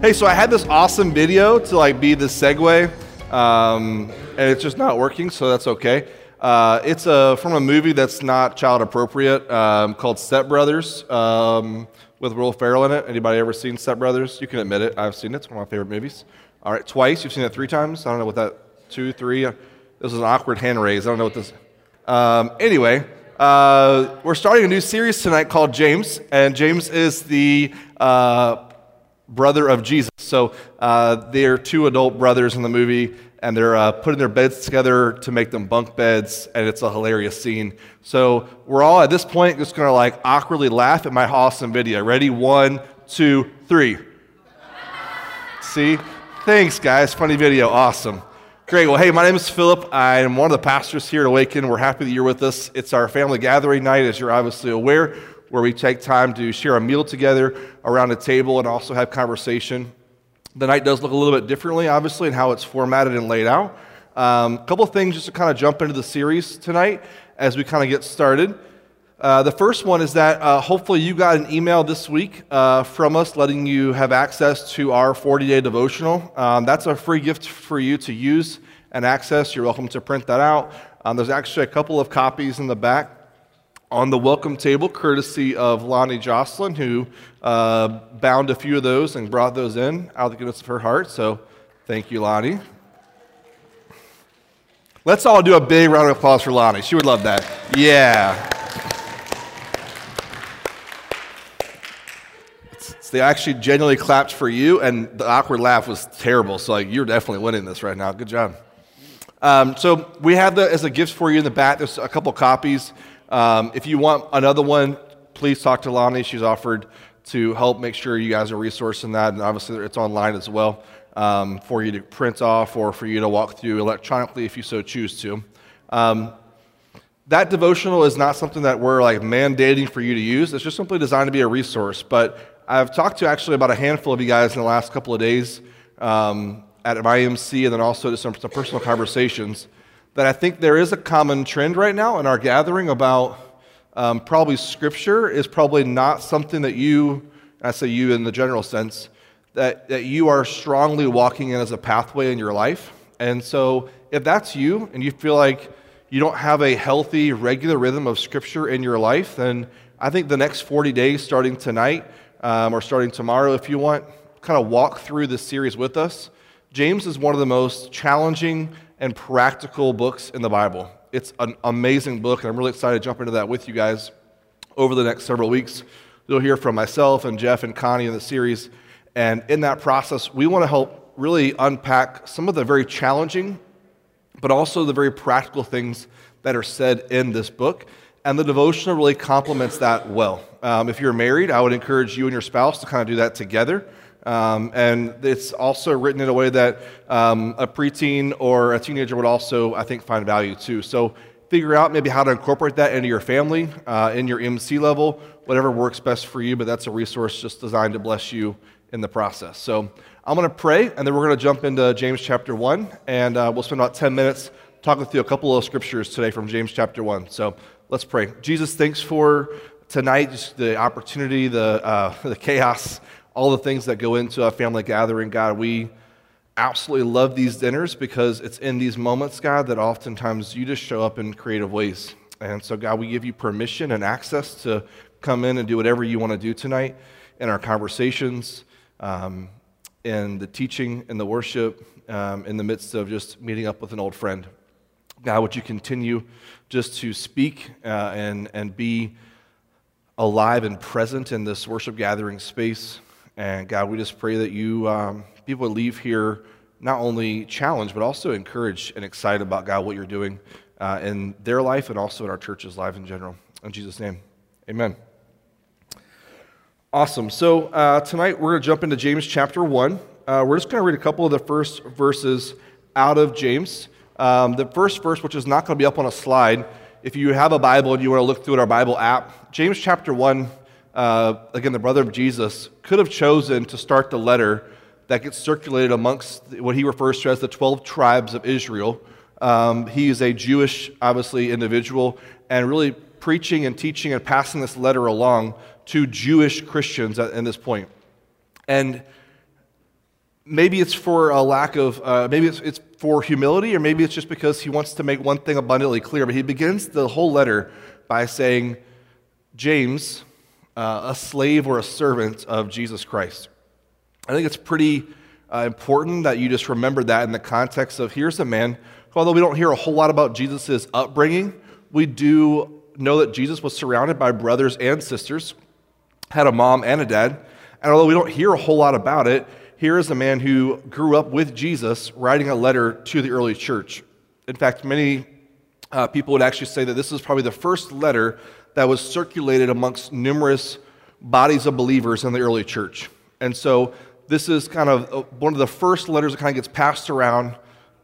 Hey, so I had this awesome video to like be the segue, um, and it's just not working, so that's okay. Uh, it's a, from a movie that's not child appropriate um, called Step Brothers um, with Will Ferrell in it. Anybody ever seen Step Brothers? You can admit it. I've seen it. It's one of my favorite movies. All right, twice. You've seen it three times. I don't know what that two, three. Uh, this is an awkward hand raise. I don't know what this. Um, anyway, uh, we're starting a new series tonight called James, and James is the uh, brother of Jesus. So uh, they're two adult brothers in the movie, and they're uh, putting their beds together to make them bunk beds, and it's a hilarious scene. So we're all at this point just gonna like awkwardly laugh at my awesome video. Ready? One, two, three. See? Thanks, guys. Funny video. Awesome. Great. Well, hey, my name is Philip. I am one of the pastors here at Awaken. We're happy that you're with us. It's our family gathering night, as you're obviously aware where we take time to share a meal together around a table and also have conversation. The night does look a little bit differently, obviously, in how it's formatted and laid out. A um, couple of things just to kind of jump into the series tonight as we kind of get started. Uh, the first one is that uh, hopefully you got an email this week uh, from us letting you have access to our 40 day devotional. Um, that's a free gift for you to use and access. You're welcome to print that out. Um, there's actually a couple of copies in the back on the welcome table, courtesy of Lonnie Jocelyn, who uh, bound a few of those and brought those in out of the goodness of her heart. So thank you, Lonnie. Let's all do a big round of applause for Lonnie. She would love that. Yeah. they actually genuinely clapped for you, and the awkward laugh was terrible. So like, you're definitely winning this right now. Good job. Um, so we have that as a gift for you in the back. There's a couple copies. Um, if you want another one, please talk to Lonnie. She's offered to help make sure you guys are resourcing that, and obviously it's online as well um, for you to print off or for you to walk through electronically if you so choose to. Um, that devotional is not something that we're like mandating for you to use. It's just simply designed to be a resource. But I've talked to actually about a handful of you guys in the last couple of days um, at IMC and then also to some, some personal conversations that I think there is a common trend right now in our gathering about um, probably scripture is probably not something that you, I say you in the general sense, that, that you are strongly walking in as a pathway in your life. And so if that's you and you feel like you don't have a healthy, regular rhythm of scripture in your life, then I think the next 40 days, starting tonight um, or starting tomorrow, if you want, kind of walk through this series with us. James is one of the most challenging and practical books in the Bible. It's an amazing book, and I'm really excited to jump into that with you guys over the next several weeks. You'll hear from myself and Jeff and Connie in the series. And in that process, we want to help really unpack some of the very challenging, but also the very practical things that are said in this book. And the devotional really complements that well. Um, if you're married, I would encourage you and your spouse to kind of do that together. Um, and it's also written in a way that um, a preteen or a teenager would also, I think, find value too. So figure out maybe how to incorporate that into your family, uh, in your MC level, whatever works best for you, but that's a resource just designed to bless you in the process. So I'm going to pray, and then we're going to jump into James chapter 1, and uh, we'll spend about 10 minutes talking through a couple of scriptures today from James chapter 1. So let's pray. Jesus, thanks for tonight, just the opportunity, the, uh, the chaos all the things that go into a family gathering. God, we absolutely love these dinners because it's in these moments, God, that oftentimes you just show up in creative ways. And so, God, we give you permission and access to come in and do whatever you want to do tonight in our conversations, um, in the teaching, in the worship, um, in the midst of just meeting up with an old friend. God, would you continue just to speak uh, and, and be alive and present in this worship gathering space? And God, we just pray that you, um, people would leave here not only challenged, but also encouraged and excited about, God, what you're doing uh, in their life and also in our church's life in general. In Jesus' name, amen. Awesome. So uh, tonight we're going to jump into James chapter 1. Uh, we're just going to read a couple of the first verses out of James. Um, the first verse, which is not going to be up on a slide, if you have a Bible and you want to look through it, our Bible app, James chapter 1, uh, again, the brother of Jesus, could have chosen to start the letter that gets circulated amongst what he refers to as the 12 tribes of Israel. Um, he is a Jewish, obviously, individual, and really preaching and teaching and passing this letter along to Jewish Christians at, at this point. And maybe it's for a lack of, uh, maybe it's, it's for humility, or maybe it's just because he wants to make one thing abundantly clear. But he begins the whole letter by saying, James, uh, a slave or a servant of Jesus Christ. I think it's pretty uh, important that you just remember that in the context of here's a man, who, although we don't hear a whole lot about Jesus' upbringing, we do know that Jesus was surrounded by brothers and sisters had a mom and a dad. And although we don't hear a whole lot about it, here is a man who grew up with Jesus writing a letter to the early church. In fact, many uh, people would actually say that this is probably the first letter that was circulated amongst numerous bodies of believers in the early church. And so this is kind of uh, one of the first letters that kind of gets passed around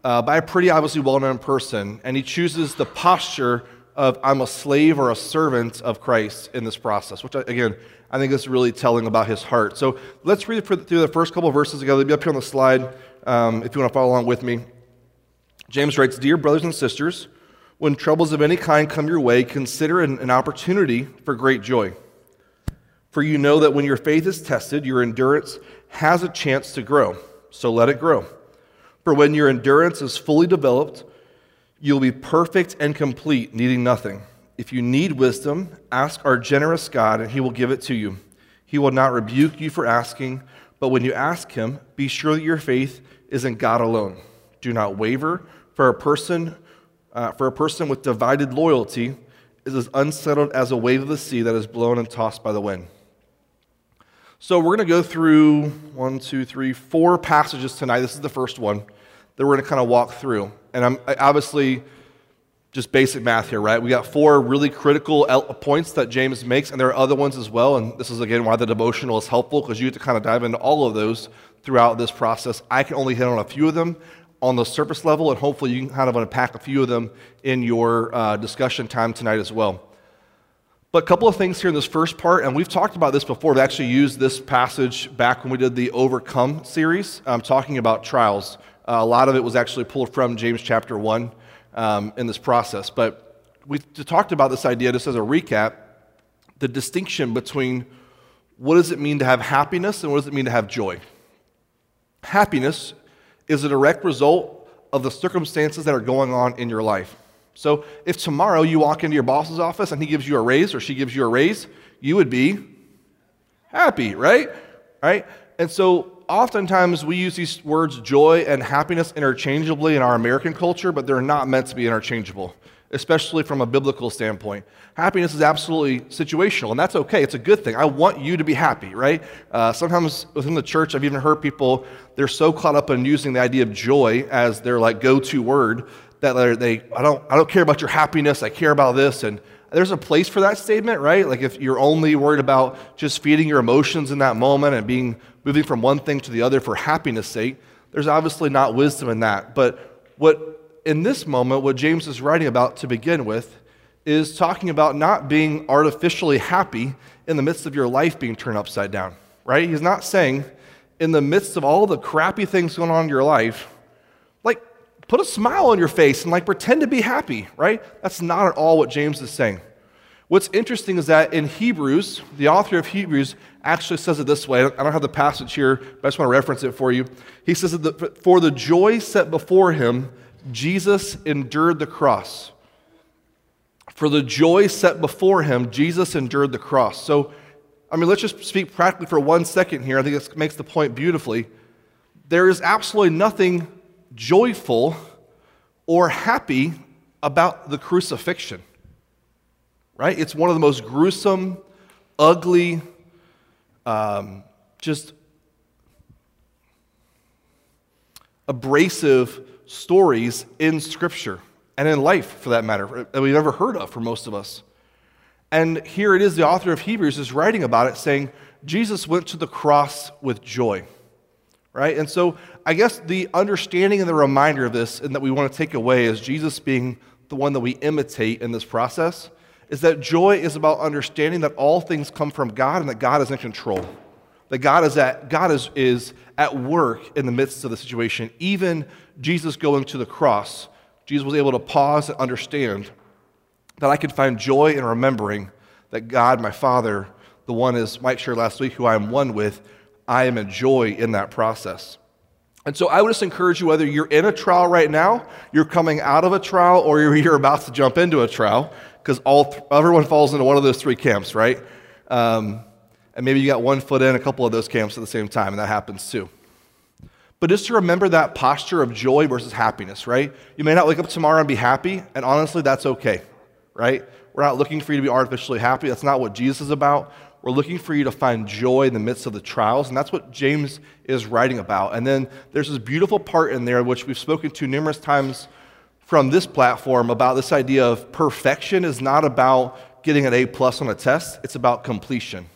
uh, by a pretty obviously well known person. And he chooses the posture of I'm a slave or a servant of Christ in this process, which again, I think is really telling about his heart. So let's read through the first couple of verses together. They'll be up here on the slide um, if you want to follow along with me. James writes Dear brothers and sisters, when troubles of any kind come your way, consider an, an opportunity for great joy. For you know that when your faith is tested, your endurance has a chance to grow. So let it grow. For when your endurance is fully developed, you'll be perfect and complete, needing nothing. If you need wisdom, ask our generous God, and he will give it to you. He will not rebuke you for asking, but when you ask him, be sure that your faith is in God alone. Do not waver, for a person, uh, for a person with divided loyalty is as unsettled as a wave of the sea that is blown and tossed by the wind. So we're going to go through one, two, three, four passages tonight. This is the first one that we're going to kind of walk through. And I'm obviously just basic math here, right? We got four really critical points that James makes, and there are other ones as well. And this is again why the devotional is helpful because you have to kind of dive into all of those throughout this process. I can only hit on a few of them on the surface level, and hopefully you can kind of unpack a few of them in your uh, discussion time tonight as well. But a couple of things here in this first part, and we've talked about this before. We've actually used this passage back when we did the Overcome series, um, talking about trials. Uh, a lot of it was actually pulled from James chapter 1 um, in this process. But we talked about this idea just as a recap the distinction between what does it mean to have happiness and what does it mean to have joy. Happiness is a direct result of the circumstances that are going on in your life. So if tomorrow you walk into your boss's office and he gives you a raise or she gives you a raise, you would be happy, right? Right? And so oftentimes we use these words joy and happiness interchangeably in our American culture, but they're not meant to be interchangeable, especially from a biblical standpoint. Happiness is absolutely situational, and that's okay. It's a good thing. I want you to be happy, right? Uh, sometimes within the church, I've even heard people, they're so caught up in using the idea of joy as their like go-to word that they, I don't, I don't care about your happiness, I care about this, and there's a place for that statement, right? Like if you're only worried about just feeding your emotions in that moment and being moving from one thing to the other for happiness sake, there's obviously not wisdom in that. But what in this moment, what James is writing about to begin with is talking about not being artificially happy in the midst of your life being turned upside down, right? He's not saying in the midst of all the crappy things going on in your life, like put a smile on your face and like pretend to be happy, right? That's not at all what James is saying. What's interesting is that in Hebrews, the author of Hebrews actually says it this way. I don't have the passage here, but I just want to reference it for you. He says that for the joy set before him, Jesus endured the cross. For the joy set before him, Jesus endured the cross. So, I mean, let's just speak practically for one second here. I think this makes the point beautifully. There is absolutely nothing joyful or happy about the crucifixion. Right? It's one of the most gruesome, ugly, um, just abrasive stories in Scripture and in life, for that matter, that we've ever heard of for most of us. And here it is, the author of Hebrews is writing about it, saying, Jesus went to the cross with joy, right? And so I guess the understanding and the reminder of this, and that we want to take away as Jesus being the one that we imitate in this process, is that joy is about understanding that all things come from God and that God is in control. That God is at, God is, is at work in the midst of the situation. Even Jesus going to the cross, Jesus was able to pause and understand that I can find joy in remembering that God, my Father, the one as Mike shared last week, who I am one with, I am a joy in that process. And so I would just encourage you, whether you're in a trial right now, you're coming out of a trial, or you're, about to jump into a trial, because all everyone falls into one of those three camps, right? Um, and maybe you got one foot in a couple of those camps at the same time, and that happens too. But just to remember that posture of joy versus happiness, right? You may not wake up tomorrow and be happy, and honestly, that's okay, right? We're not looking for you to be artificially happy. That's not what Jesus is about. We're looking for you to find joy in the midst of the trials, and that's what James is writing about. And then there's this beautiful part in there, which we've spoken to numerous times from this platform, about this idea of perfection is not about getting an A plus on a test, it's about completion.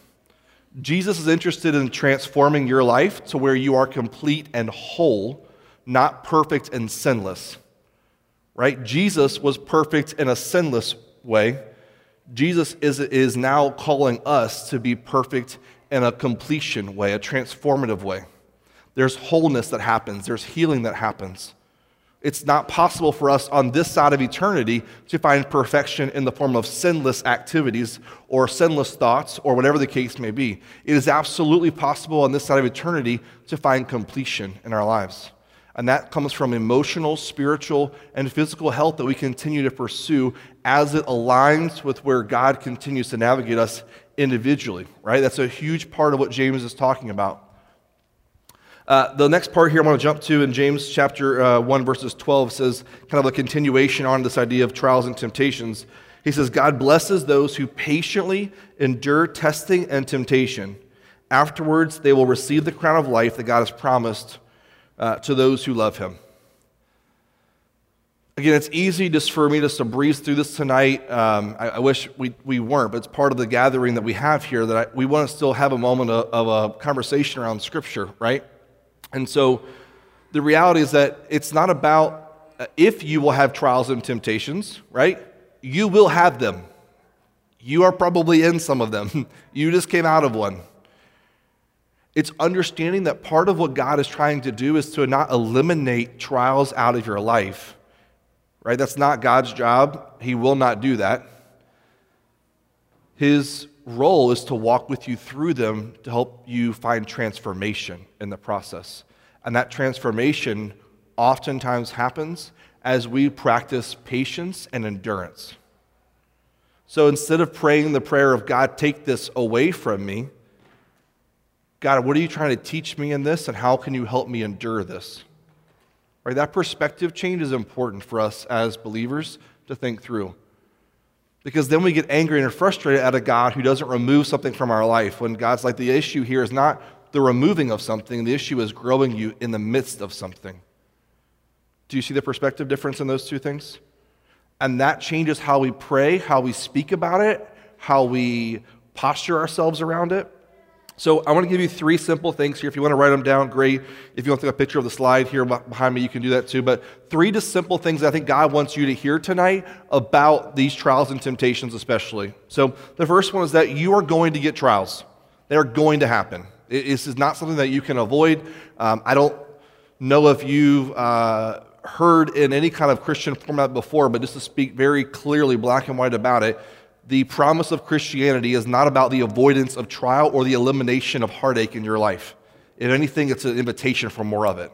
Jesus is interested in transforming your life to where you are complete and whole, not perfect and sinless. Right? Jesus was perfect in a sinless way. Jesus is, is now calling us to be perfect in a completion way, a transformative way. There's wholeness that happens, there's healing that happens. It's not possible for us on this side of eternity to find perfection in the form of sinless activities or sinless thoughts or whatever the case may be. It is absolutely possible on this side of eternity to find completion in our lives. And that comes from emotional, spiritual, and physical health that we continue to pursue as it aligns with where God continues to navigate us individually, right? That's a huge part of what James is talking about. Uh, the next part here I want to jump to in James chapter uh, 1, verses 12 says, kind of a continuation on this idea of trials and temptations. He says, God blesses those who patiently endure testing and temptation. Afterwards, they will receive the crown of life that God has promised uh, to those who love him. Again, it's easy just for me just to breeze through this tonight. Um, I, I, wish we, we weren't, but it's part of the gathering that we have here that I, we want to still have a moment of, of a conversation around Scripture, right? And so the reality is that it's not about uh, if you will have trials and temptations, right? You will have them. You are probably in some of them. you just came out of one. It's understanding that part of what God is trying to do is to not eliminate trials out of your life. Right? That's not God's job. He will not do that. His role is to walk with you through them to help you find transformation in the process. And that transformation oftentimes happens as we practice patience and endurance. So instead of praying the prayer of God, take this away from me, God, what are you trying to teach me in this, and how can you help me endure this? Right? That perspective change is important for us as believers to think through. Because then we get angry and frustrated at a God who doesn't remove something from our life. When God's like, the issue here is not the removing of something, the issue is growing you in the midst of something. Do you see the perspective difference in those two things? And that changes how we pray, how we speak about it, how we posture ourselves around it. So I want to give you three simple things here. If you want to write them down, great. If you want to take a picture of the slide here behind me, you can do that too. But three just simple things I think God wants you to hear tonight about these trials and temptations, especially. So the first one is that you are going to get trials. They are going to happen. This is not something that you can avoid. Um, I don't know if you've uh, heard in any kind of Christian format before, but just to speak very clearly, black and white about it, the promise of Christianity is not about the avoidance of trial or the elimination of heartache in your life. If anything, it's an invitation for more of it.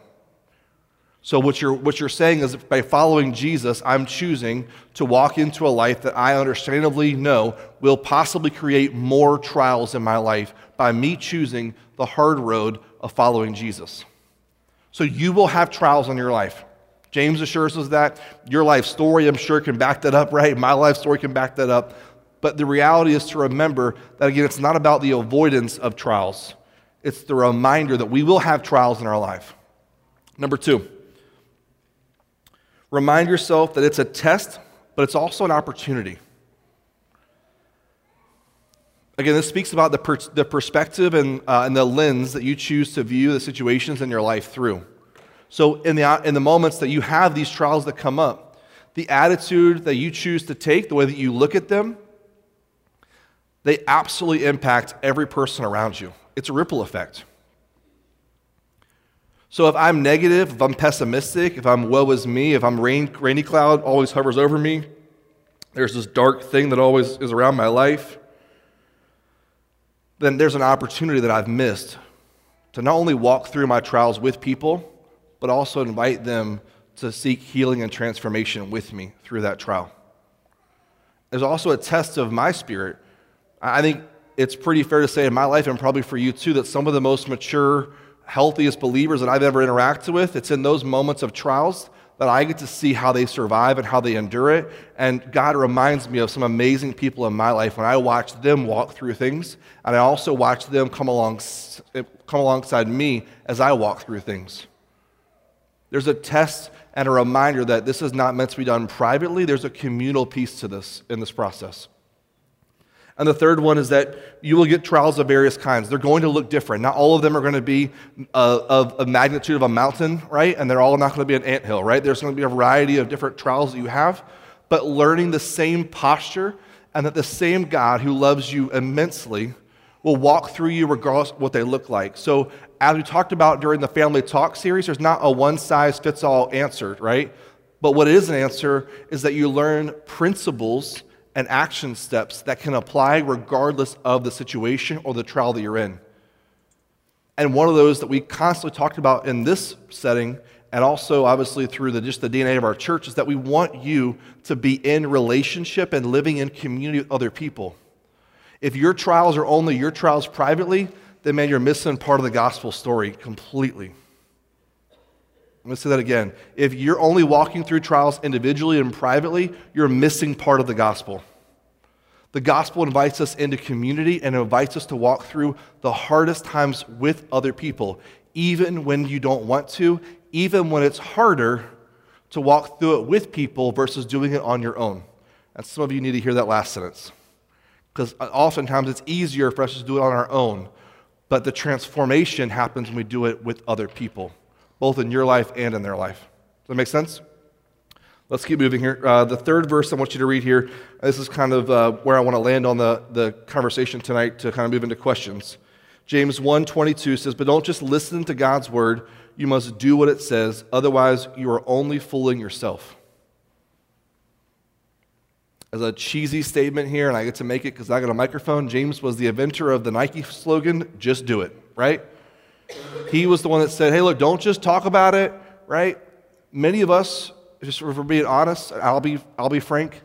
So, what you're, what you're saying is by following Jesus, I'm choosing to walk into a life that I understandably know will possibly create more trials in my life by me choosing the hard road of following Jesus. So, you will have trials in your life. James assures us that. Your life story, I'm sure, can back that up, right? My life story can back that up. But the reality is to remember that, again, it's not about the avoidance of trials, it's the reminder that we will have trials in our life. Number two, remind yourself that it's a test, but it's also an opportunity. Again, this speaks about the, per- the perspective and, uh, and the lens that you choose to view the situations in your life through. So, in the, in the moments that you have these trials that come up, the attitude that you choose to take, the way that you look at them, they absolutely impact every person around you. It's a ripple effect. So, if I'm negative, if I'm pessimistic, if I'm woe is me, if I'm rain, rainy cloud always hovers over me, there's this dark thing that always is around my life then there's an opportunity that I've missed to not only walk through my trials with people, but also invite them to seek healing and transformation with me through that trial. There's also a test of my spirit. I think it's pretty fair to say in my life, and probably for you too, that some of the most mature, healthiest believers that I've ever interacted with, it's in those moments of trials that I get to see how they survive and how they endure it. And God reminds me of some amazing people in my life when I watch them walk through things, and I also watch them come, along, come alongside me as I walk through things. There's a test and a reminder that this is not meant to be done privately. There's a communal piece to this in this process. And the third one is that you will get trials of various kinds. They're going to look different. Not all of them are going to be uh, of a magnitude of a mountain, right? And they're all not going to be an anthill, right? There's going to be a variety of different trials that you have. But learning the same posture and that the same God who loves you immensely will walk through you regardless of what they look like. So, as we talked about during the Family Talk series, there's not a one size fits all answer, right? But what is an answer is that you learn principles and action steps that can apply regardless of the situation or the trial that you're in. And one of those that we constantly talked about in this setting, and also obviously through the, just the DNA of our church, is that we want you to be in relationship and living in community with other people. If your trials are only your trials privately, then man, you're missing part of the gospel story completely. I'm going to say that again. If you're only walking through trials individually and privately, you're missing part of the gospel. The gospel invites us into community and invites us to walk through the hardest times with other people, even when you don't want to, even when it's harder to walk through it with people versus doing it on your own. And some of you need to hear that last sentence. Because oftentimes it's easier for us to do it on our own, but the transformation happens when we do it with other people both in your life and in their life. Does that make sense? Let's keep moving here. Uh, the third verse I want you to read here, this is kind of uh, where I want to land on the, the conversation tonight to kind of move into questions. James 1:22 says, "But don't just listen to God's word, you must do what it says, otherwise you are only fooling yourself." As a cheesy statement here, and I get to make it because I got a microphone, James was the inventor of the Nike slogan, just do it, right? He was the one that said, hey, look, don't just talk about it, right? Many of us, just for being honest, I'll be, I'll be frank,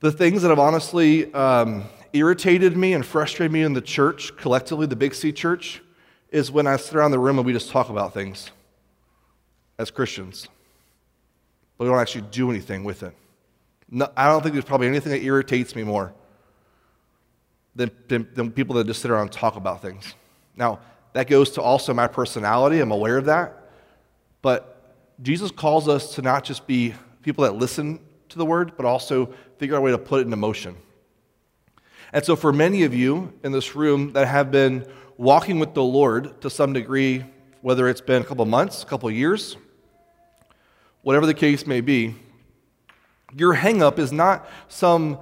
the things that have honestly um, irritated me and frustrated me in the church, collectively, the Big C church, is when I sit around the room and we just talk about things as Christians, but we don't actually do anything with it. No, I don't think there's probably anything that irritates me more than, than, than people that just sit around and talk about things. Now, that goes to also my personality. I'm aware of that. But Jesus calls us to not just be people that listen to the word, but also figure out a way to put it into motion. And so, for many of you in this room that have been walking with the Lord to some degree, whether it's been a couple months, a couple years, whatever the case may be, your hangup is not some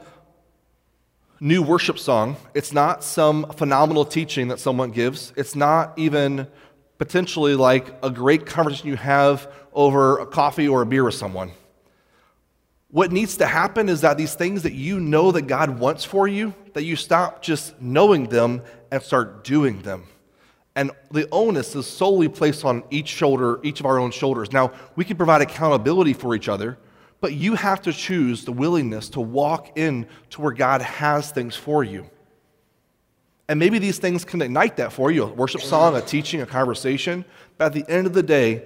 new worship song. It's not some phenomenal teaching that someone gives. It's not even potentially like a great conversation you have over a coffee or a beer with someone. What needs to happen is that these things that you know that God wants for you, that you stop just knowing them and start doing them. And the onus is solely placed on each shoulder, each of our own shoulders. Now, we can provide accountability for each other, but you have to choose the willingness to walk in to where God has things for you. And maybe these things can ignite that for you a worship song, a teaching, a conversation. But at the end of the day,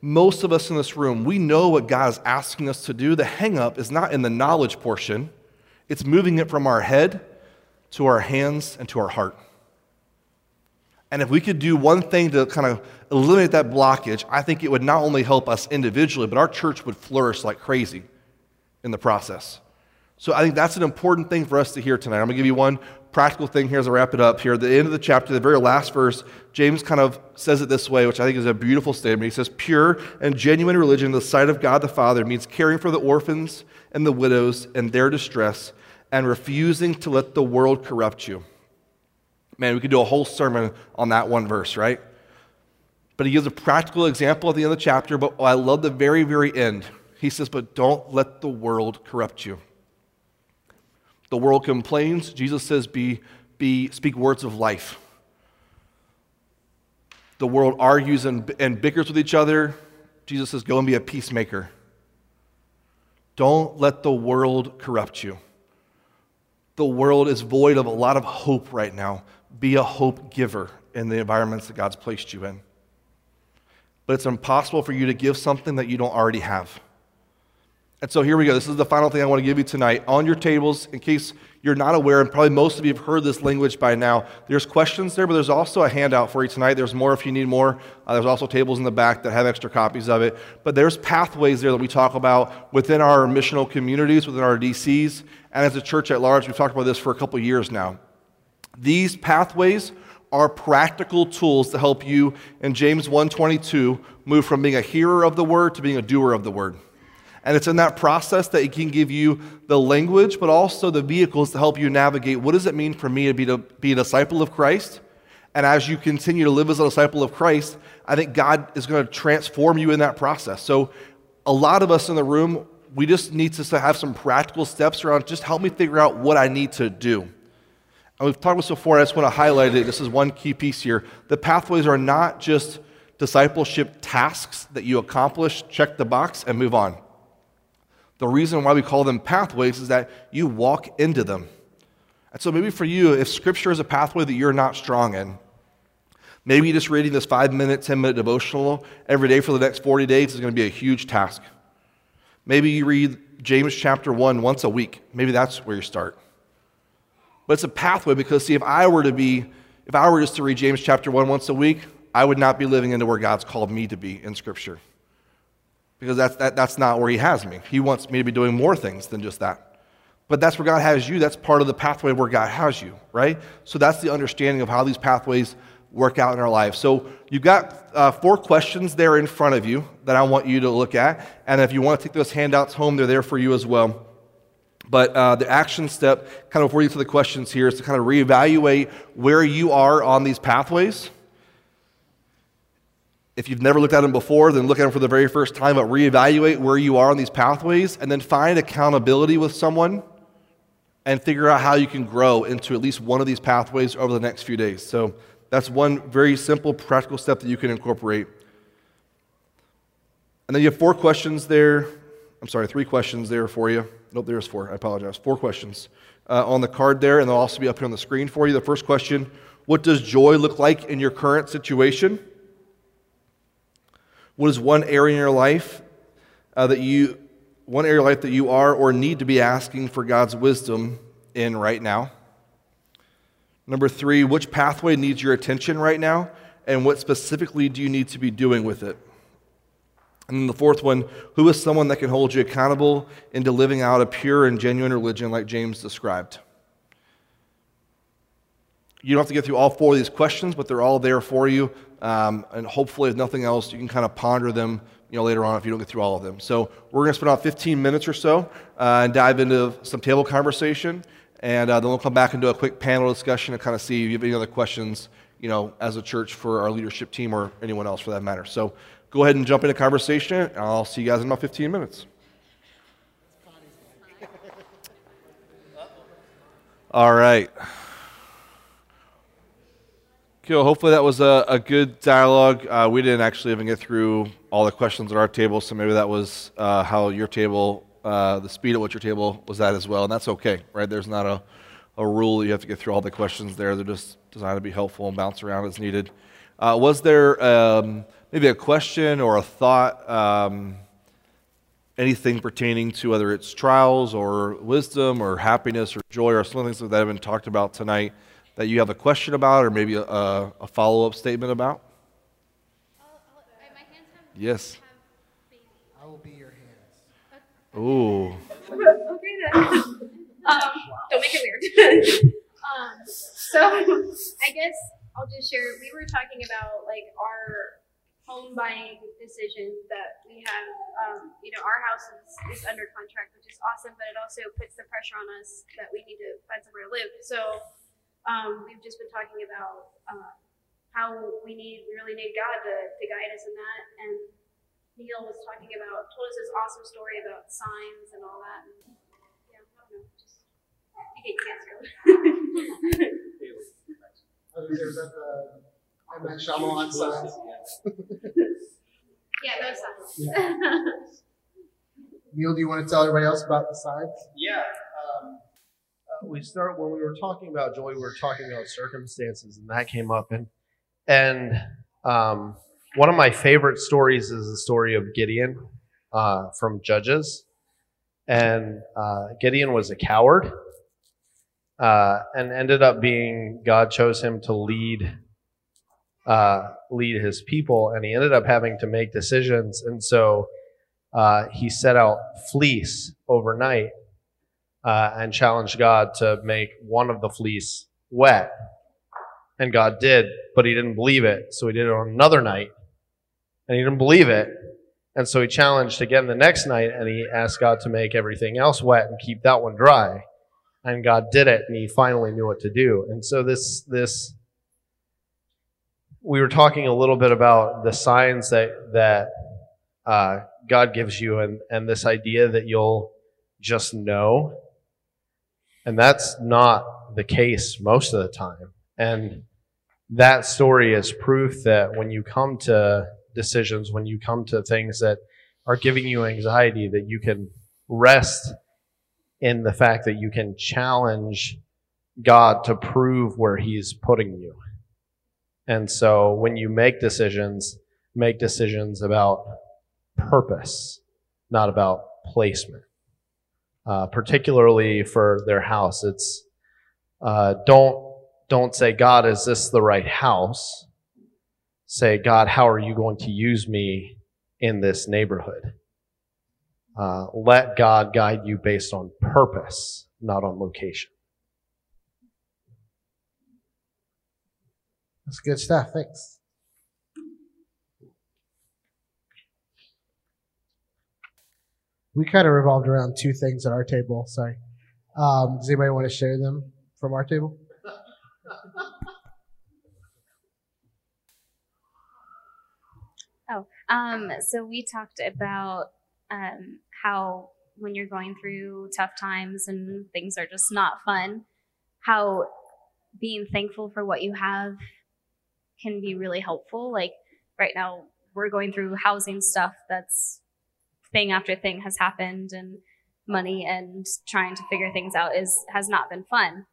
most of us in this room, we know what God is asking us to do. The hang up is not in the knowledge portion, it's moving it from our head to our hands and to our heart. And if we could do one thing to kind of eliminate that blockage, I think it would not only help us individually, but our church would flourish like crazy in the process. So I think that's an important thing for us to hear tonight. I'm going to give you one practical thing here as I wrap it up here. At the end of the chapter, the very last verse, James kind of says it this way, which I think is a beautiful statement. He says, Pure and genuine religion in the sight of God the Father means caring for the orphans and the widows in their distress and refusing to let the world corrupt you. Man, we could do a whole sermon on that one verse, right? But he gives a practical example at the end of the chapter, but I love the very, very end. He says, But don't let the world corrupt you. The world complains. Jesus says, be, be, Speak words of life. The world argues and, and bickers with each other. Jesus says, Go and be a peacemaker. Don't let the world corrupt you. The world is void of a lot of hope right now. Be a hope giver in the environments that God's placed you in. But it's impossible for you to give something that you don't already have. And so here we go. This is the final thing I want to give you tonight. On your tables, in case you're not aware, and probably most of you have heard this language by now, there's questions there, but there's also a handout for you tonight. There's more if you need more. Uh, there's also tables in the back that have extra copies of it. But there's pathways there that we talk about within our missional communities, within our DCs, and as a church at large. We've talked about this for a couple years now. These pathways are practical tools to help you in James 1:22 move from being a hearer of the word to being a doer of the word. And it's in that process that it can give you the language, but also the vehicles to help you navigate what does it mean for me to be, to be a disciple of Christ? And as you continue to live as a disciple of Christ, I think God is going to transform you in that process. So, a lot of us in the room, we just need to have some practical steps around just help me figure out what I need to do. And we've talked about this before, I just want to highlight it. This is one key piece here. The pathways are not just discipleship tasks that you accomplish, check the box, and move on. The reason why we call them pathways is that you walk into them. And so maybe for you, if scripture is a pathway that you're not strong in, maybe just reading this five minute, 10 minute devotional every day for the next 40 days is going to be a huge task. Maybe you read James chapter 1 once a week. Maybe that's where you start. But it's a pathway because, see, if I were to be, if I were just to read James chapter 1 once a week, I would not be living into where God's called me to be in Scripture because that's, that, that's not where He has me. He wants me to be doing more things than just that. But that's where God has you. That's part of the pathway where God has you, right? So that's the understanding of how these pathways work out in our life. So you've got uh, four questions there in front of you that I want you to look at. And if you want to take those handouts home, they're there for you as well. But uh, the action step, kind of before you to the questions here, is to kind of reevaluate where you are on these pathways if you've never looked at them before, then look at them for the very first time, but reevaluate where you are on these pathways, and then find accountability with someone and figure out how you can grow into at least one of these pathways over the next few days. So that's one very simple, practical step that you can incorporate. And then you have four questions there. I'm sorry, three questions there for you. Nope, there's four. I apologize. Four questions uh, on the card there, and they'll also be up here on the screen for you. The first question What does joy look like in your current situation? What is one area in your life uh, that you, one area of life that you are or need to be asking for God's wisdom in right now? Number three, which pathway needs your attention right now, and what specifically do you need to be doing with it? And then the fourth one, who is someone that can hold you accountable into living out a pure and genuine religion like James described? You don't have to get through all four of these questions, but they're all there for you. Um, and hopefully, if nothing else, you can kind of ponder them you know, later on if you don't get through all of them. So we're going to spend about 15 minutes or so uh, and dive into some table conversation. And uh, then we'll come back and do a quick panel discussion and kind of see if you have any other questions, you know, as a church for our leadership team or anyone else for that matter. So go ahead and jump into conversation. And I'll see you guys in about 15 minutes. All right. Cool. Hopefully that was a, a good dialogue. Uh, we didn't actually even get through all the questions at our table, so maybe that was uh, how your table, uh, the speed at which your table was at as well, and that's okay, right? There's not a, a rule you have to get through all the questions there. They're just designed to be helpful and bounce around as needed. Uh, was there um, maybe a question or a thought, um, anything pertaining to whether it's trials or wisdom or happiness or joy or some of the things that have been talked about tonight? that you have a question about or maybe a, a follow up statement about? yes. I will be your hands. Ooh. okay then. um, don't make it weird. Um, so I guess I'll just share. We were talking about like our home buying decision that we have. Um, you know, our house is, is under contract, which is awesome, but it also puts the pressure on us that we need to find somewhere to live. So um, we've just been talking about uh, how we need, we really need God to, to guide us in that. And Neil was talking about, told us this awesome story about signs and all that. And, yeah, I don't know, just you get your hands going. There's that the M. Night Shyamalan signs. yeah, those signs. Neil, do you want to tell everybody else about the signs? Yeah. Um, uh, we start when we were talking about joy. We were talking about circumstances, and that came up. And and um, one of my favorite stories is the story of Gideon uh, from Judges. And uh, Gideon was a coward, uh, and ended up being God chose him to lead uh, lead his people, and he ended up having to make decisions. And so uh, he set out fleece overnight uh, and challenged God to make one of the fleece wet. And God did, but he didn't believe it. So he did it on another night, and he didn't believe it. And so he challenged again the next night, and he asked God to make everything else wet and keep that one dry. And God did it, and he finally knew what to do. And so this this we were talking a little bit about the signs that that uh, God gives you, and and this idea that you'll just know, and that's not the case most of the time. And that story is proof that when you come to decisions, when you come to things that are giving you anxiety, that you can rest in the fact that you can challenge God to prove where He's putting you. And so when you make decisions, make decisions about purpose, not about placement. Uh, particularly for their house, it's uh, don't don't say, God, is this the right house? Say, God, how are you going to use me in this neighborhood? Uh, let God guide you based on purpose, not on location. That's good stuff. Thanks. We kind of revolved around two things at our table. Sorry. Um, does anybody want to share them from our table? Oh, um, so we talked about um, how when you're going through tough times and things are just not fun, how being thankful for what you have can be really helpful. Like right now, we're going through housing stuff that's thing after thing has happened and money and trying to figure things out is has not been fun.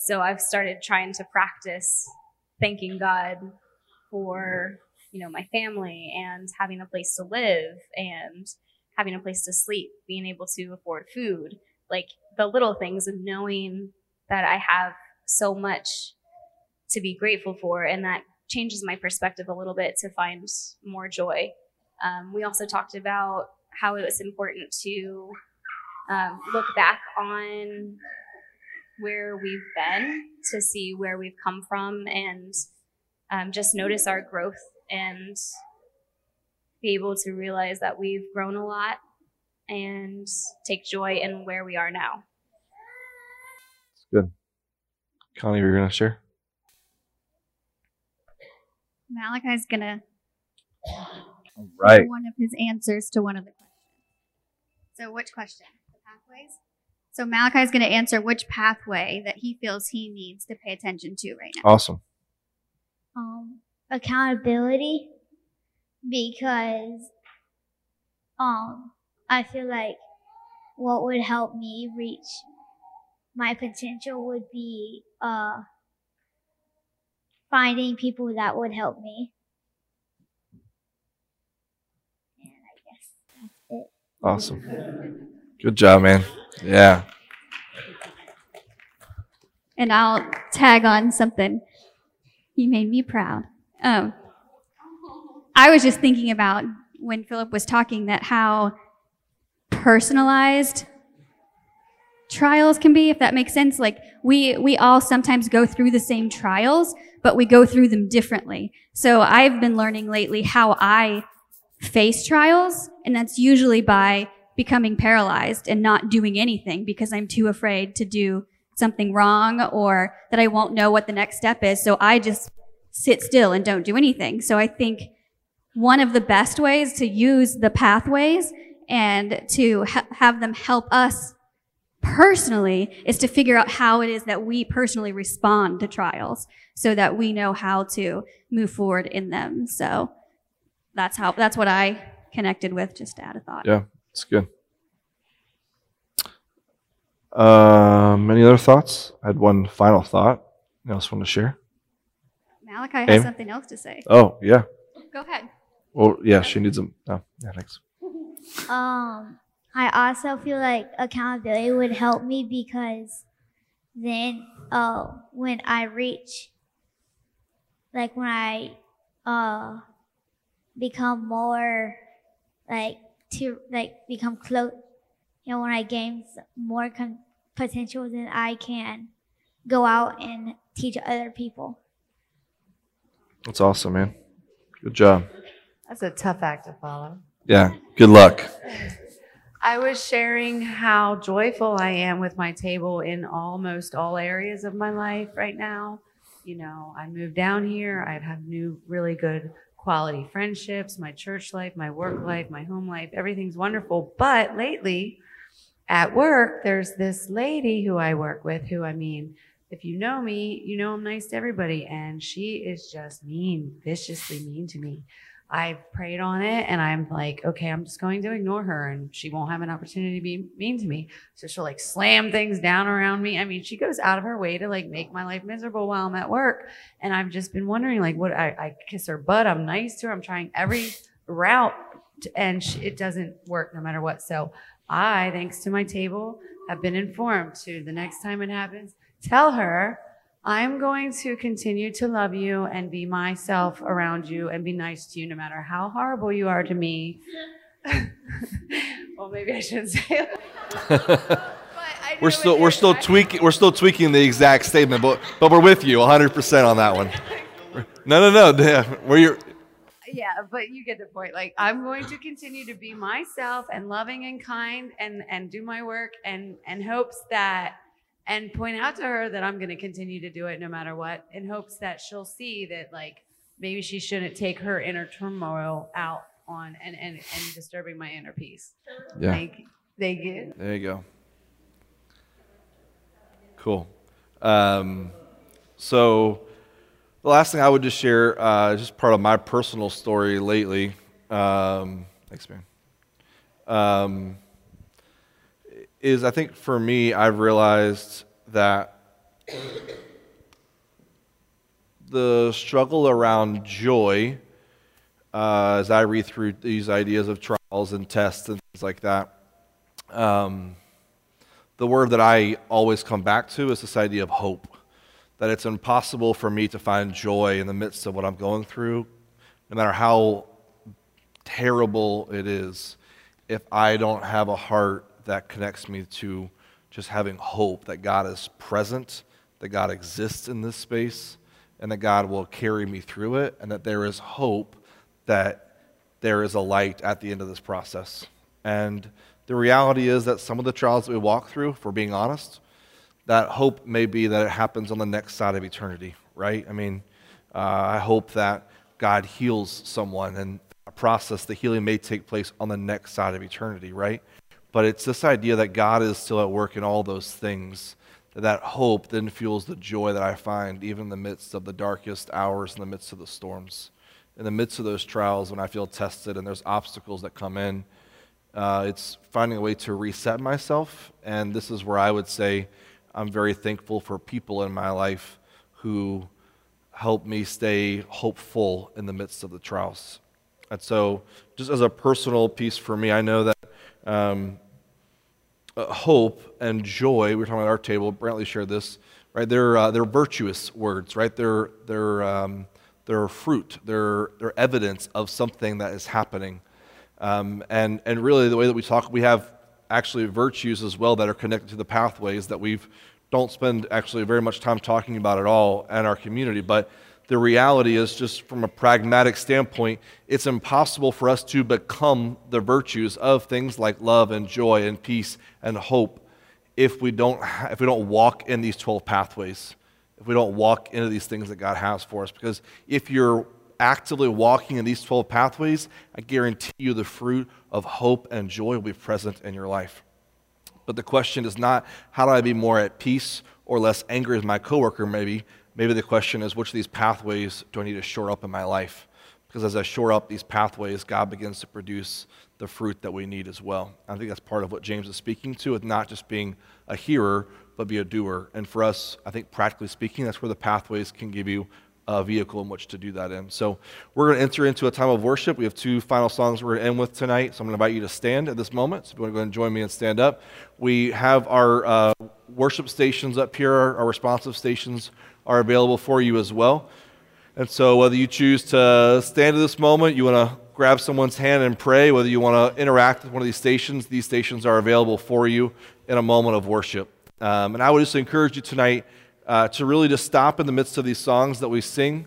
So I've started trying to practice thanking God for, you know, my family and having a place to live and having a place to sleep, being able to afford food, like the little things of knowing that I have so much to be grateful for and that changes my perspective a little bit to find more joy. Um, we also talked about how it was important to um, look back on where we've been to see where we've come from and um, just notice our growth and be able to realize that we've grown a lot and take joy in where we are now. Good. Connie, are you're going to share? Malachi's gonna All right. one of his answers to one of the questions. So, which question? The pathways. So Malachi's going to answer which pathway that he feels he needs to pay attention to right now. Awesome. um, accountability because um, I feel like what would help me reach my potential would be uh, finding people that would help me. And I guess that's it. Awesome. Good job, man. Yeah. And I'll tag on something. You made me proud. Um, I was just thinking about when Philip was talking that how personalized trials can be, if that makes sense. Like we, we all sometimes go through the same trials, but we go through them differently. So I've been learning lately how I face trials, and that's usually by becoming paralyzed and not doing anything because I'm too afraid to do something wrong or that I won't know what the next step is. So I just sit still and don't do anything. So I think one of the best ways to use the pathways and to ha- have them help us personally is to figure out how it is that we personally respond to trials so that we know how to move forward in them. So that's how that's what I connected with just to add a thought. Yeah, it's good. Um, any other thoughts? I had one final thought. Anyone else want to share? Malachi has Aim. something else to say. Oh, yeah. Go ahead. Well, yeah, she needs them. Oh, yeah, thanks. Um, I also feel like accountability would help me because then, uh, when I reach, like when I, uh, become more, like to like become close, you know, when I gain more con- potential, then I can go out and teach other people. That's awesome, man. Good job. That's a tough act to follow. Yeah, good luck. I was sharing how joyful I am with my table in almost all areas of my life right now. You know, I moved down here. I have had new, really good quality friendships, my church life, my work life, my home life. Everything's wonderful. But lately, at work, there's this lady who I work with who, I mean, if you know me, you know I'm nice to everybody. And she is just mean, viciously mean to me. I've prayed on it and I'm like, okay, I'm just going to ignore her and she won't have an opportunity to be mean to me. So she'll like slam things down around me. I mean, she goes out of her way to like make my life miserable while I'm at work. And I've just been wondering, like, what I, I kiss her butt. I'm nice to her. I'm trying every route to, and she, it doesn't work no matter what. So I, thanks to my table, have been informed to the next time it happens, tell her I'm going to continue to love you and be myself around you and be nice to you no matter how horrible you are to me. well, maybe I shouldn't say it. We're still we're still tweaking we're still tweaking the exact statement, but but we're with you 100% on that one. No, no, no. yeah, Where you're yeah, but you get the point. Like I'm going to continue to be myself and loving and kind and and do my work and and hopes that and point out to her that I'm going to continue to do it no matter what in hopes that she'll see that like maybe she shouldn't take her inner turmoil out on and and, and disturbing my inner peace. Yeah. Thank, thank you. There you go. Cool. Um, so, the last thing I would just share, uh, just part of my personal story lately. Um, thanks, man. Um, is I think for me, I've realized that the struggle around joy, uh, as I read through these ideas of trials and tests and things like that, um, the word that I always come back to is this idea of hope. That it's impossible for me to find joy in the midst of what I'm going through, no matter how terrible it is, if I don't have a heart that connects me to just having hope that God is present, that God exists in this space, and that God will carry me through it, and that there is hope that there is a light at the end of this process. And the reality is that some of the trials that we walk through, if we're being honest, that hope may be that it happens on the next side of eternity, right? I mean, uh, I hope that God heals someone and a process, the healing may take place on the next side of eternity, right? But it's this idea that God is still at work in all those things. That, hope then fuels the joy that I find even in the midst of the darkest hours, in the midst of the storms, in the midst of those trials when I feel tested and there's obstacles that come in. Uh, it's finding a way to reset myself. And this is where I would say I'm very thankful for people in my life who help me stay hopeful in the midst of the trials. And so, just as a personal piece for me, I know that um, uh, hope and joy, we were talking about our table, Brantley shared this, right? They're, uh, they're virtuous words, right? They're, they're, um, they're fruit, they're, they're evidence of something that is happening. Um, and, and really, the way that we talk, we have actually virtues as well that are connected to the pathways that we don't spend actually very much time talking about at all in our community. But the reality is, just from a pragmatic standpoint, it's impossible for us to become the virtues of things like love and joy and peace and hope if we don't, if we don't walk in these 12 pathways, if we don't walk into these things that God has for us. Because if you're actively walking in these 12 pathways, I guarantee you the fruit of hope and joy will be present in your life. But the question is not how do I be more at peace or less angry as my coworker, maybe. Maybe the question is which of these pathways do I need to shore up in my life? Because as I shore up these pathways, God begins to produce the fruit that we need as well. I think that's part of what James is speaking to, with not just being a hearer, but be a doer. And for us, I think practically speaking, that's where the pathways can give you a vehicle in which to do that in. So we're going to enter into a time of worship. We have two final songs we're going to end with tonight. So I'm going to invite you to stand at this moment. So if you want to go and join me and stand up, we have our uh, worship stations up here. Our responsive stations are available for you as well. And so whether you choose to stand at this moment, you want to grab someone's hand and pray, whether you want to interact with one of these stations, these stations are available for you in a moment of worship. Um, and I would just encourage you tonight uh, to really just stop in the midst of these songs that we sing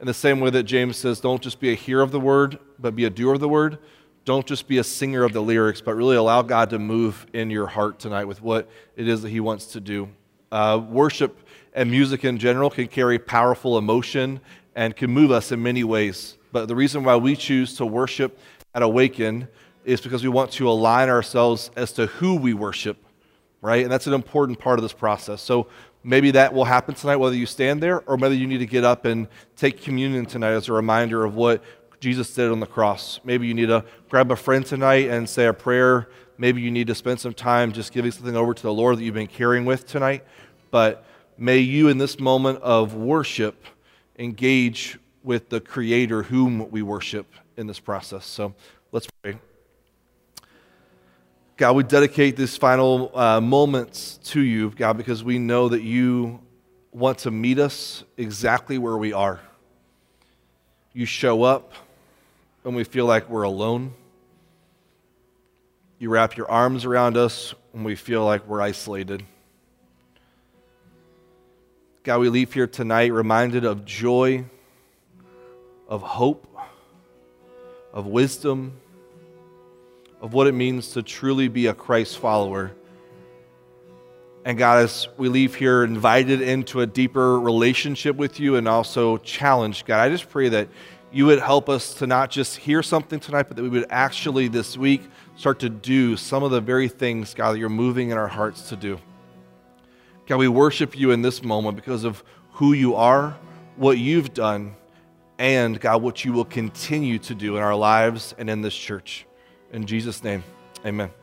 in the same way that James says, don't just be a hearer of the word, but be a doer of the word. Don't just be a singer of the lyrics, but really allow God to move in your heart tonight with what it is that He wants to do. Uh, worship and music in general can carry powerful emotion and can move us in many ways. But the reason why we choose to worship at Awaken is because we want to align ourselves as to who we worship, right? And that's an important part of this process. So Maybe that will happen tonight, whether you stand there or whether you need to get up and take communion tonight as a reminder of what Jesus did on the cross. Maybe you need to grab a friend tonight and say a prayer. Maybe you need to spend some time just giving something over to the Lord that you've been carrying with tonight. But may you, in this moment of worship, engage with the Creator whom we worship in this process. So let's pray. God, we dedicate these final uh, moments to you, God, because we know that you want to meet us exactly where we are. You show up when we feel like we're alone. You wrap your arms around us when we feel like we're isolated. God, we leave here tonight reminded of joy, of hope, of wisdom of what it means to truly be a Christ follower. And God, as we leave here invited into a deeper relationship with you and also challenged, God, I just pray that you would help us to not just hear something tonight, but that we would actually this week start to do some of the very things, God, that you're moving in our hearts to do. God, we worship you in this moment because of who you are, what you've done, and God, what you will continue to do in our lives and in this church. In Jesus' name, amen.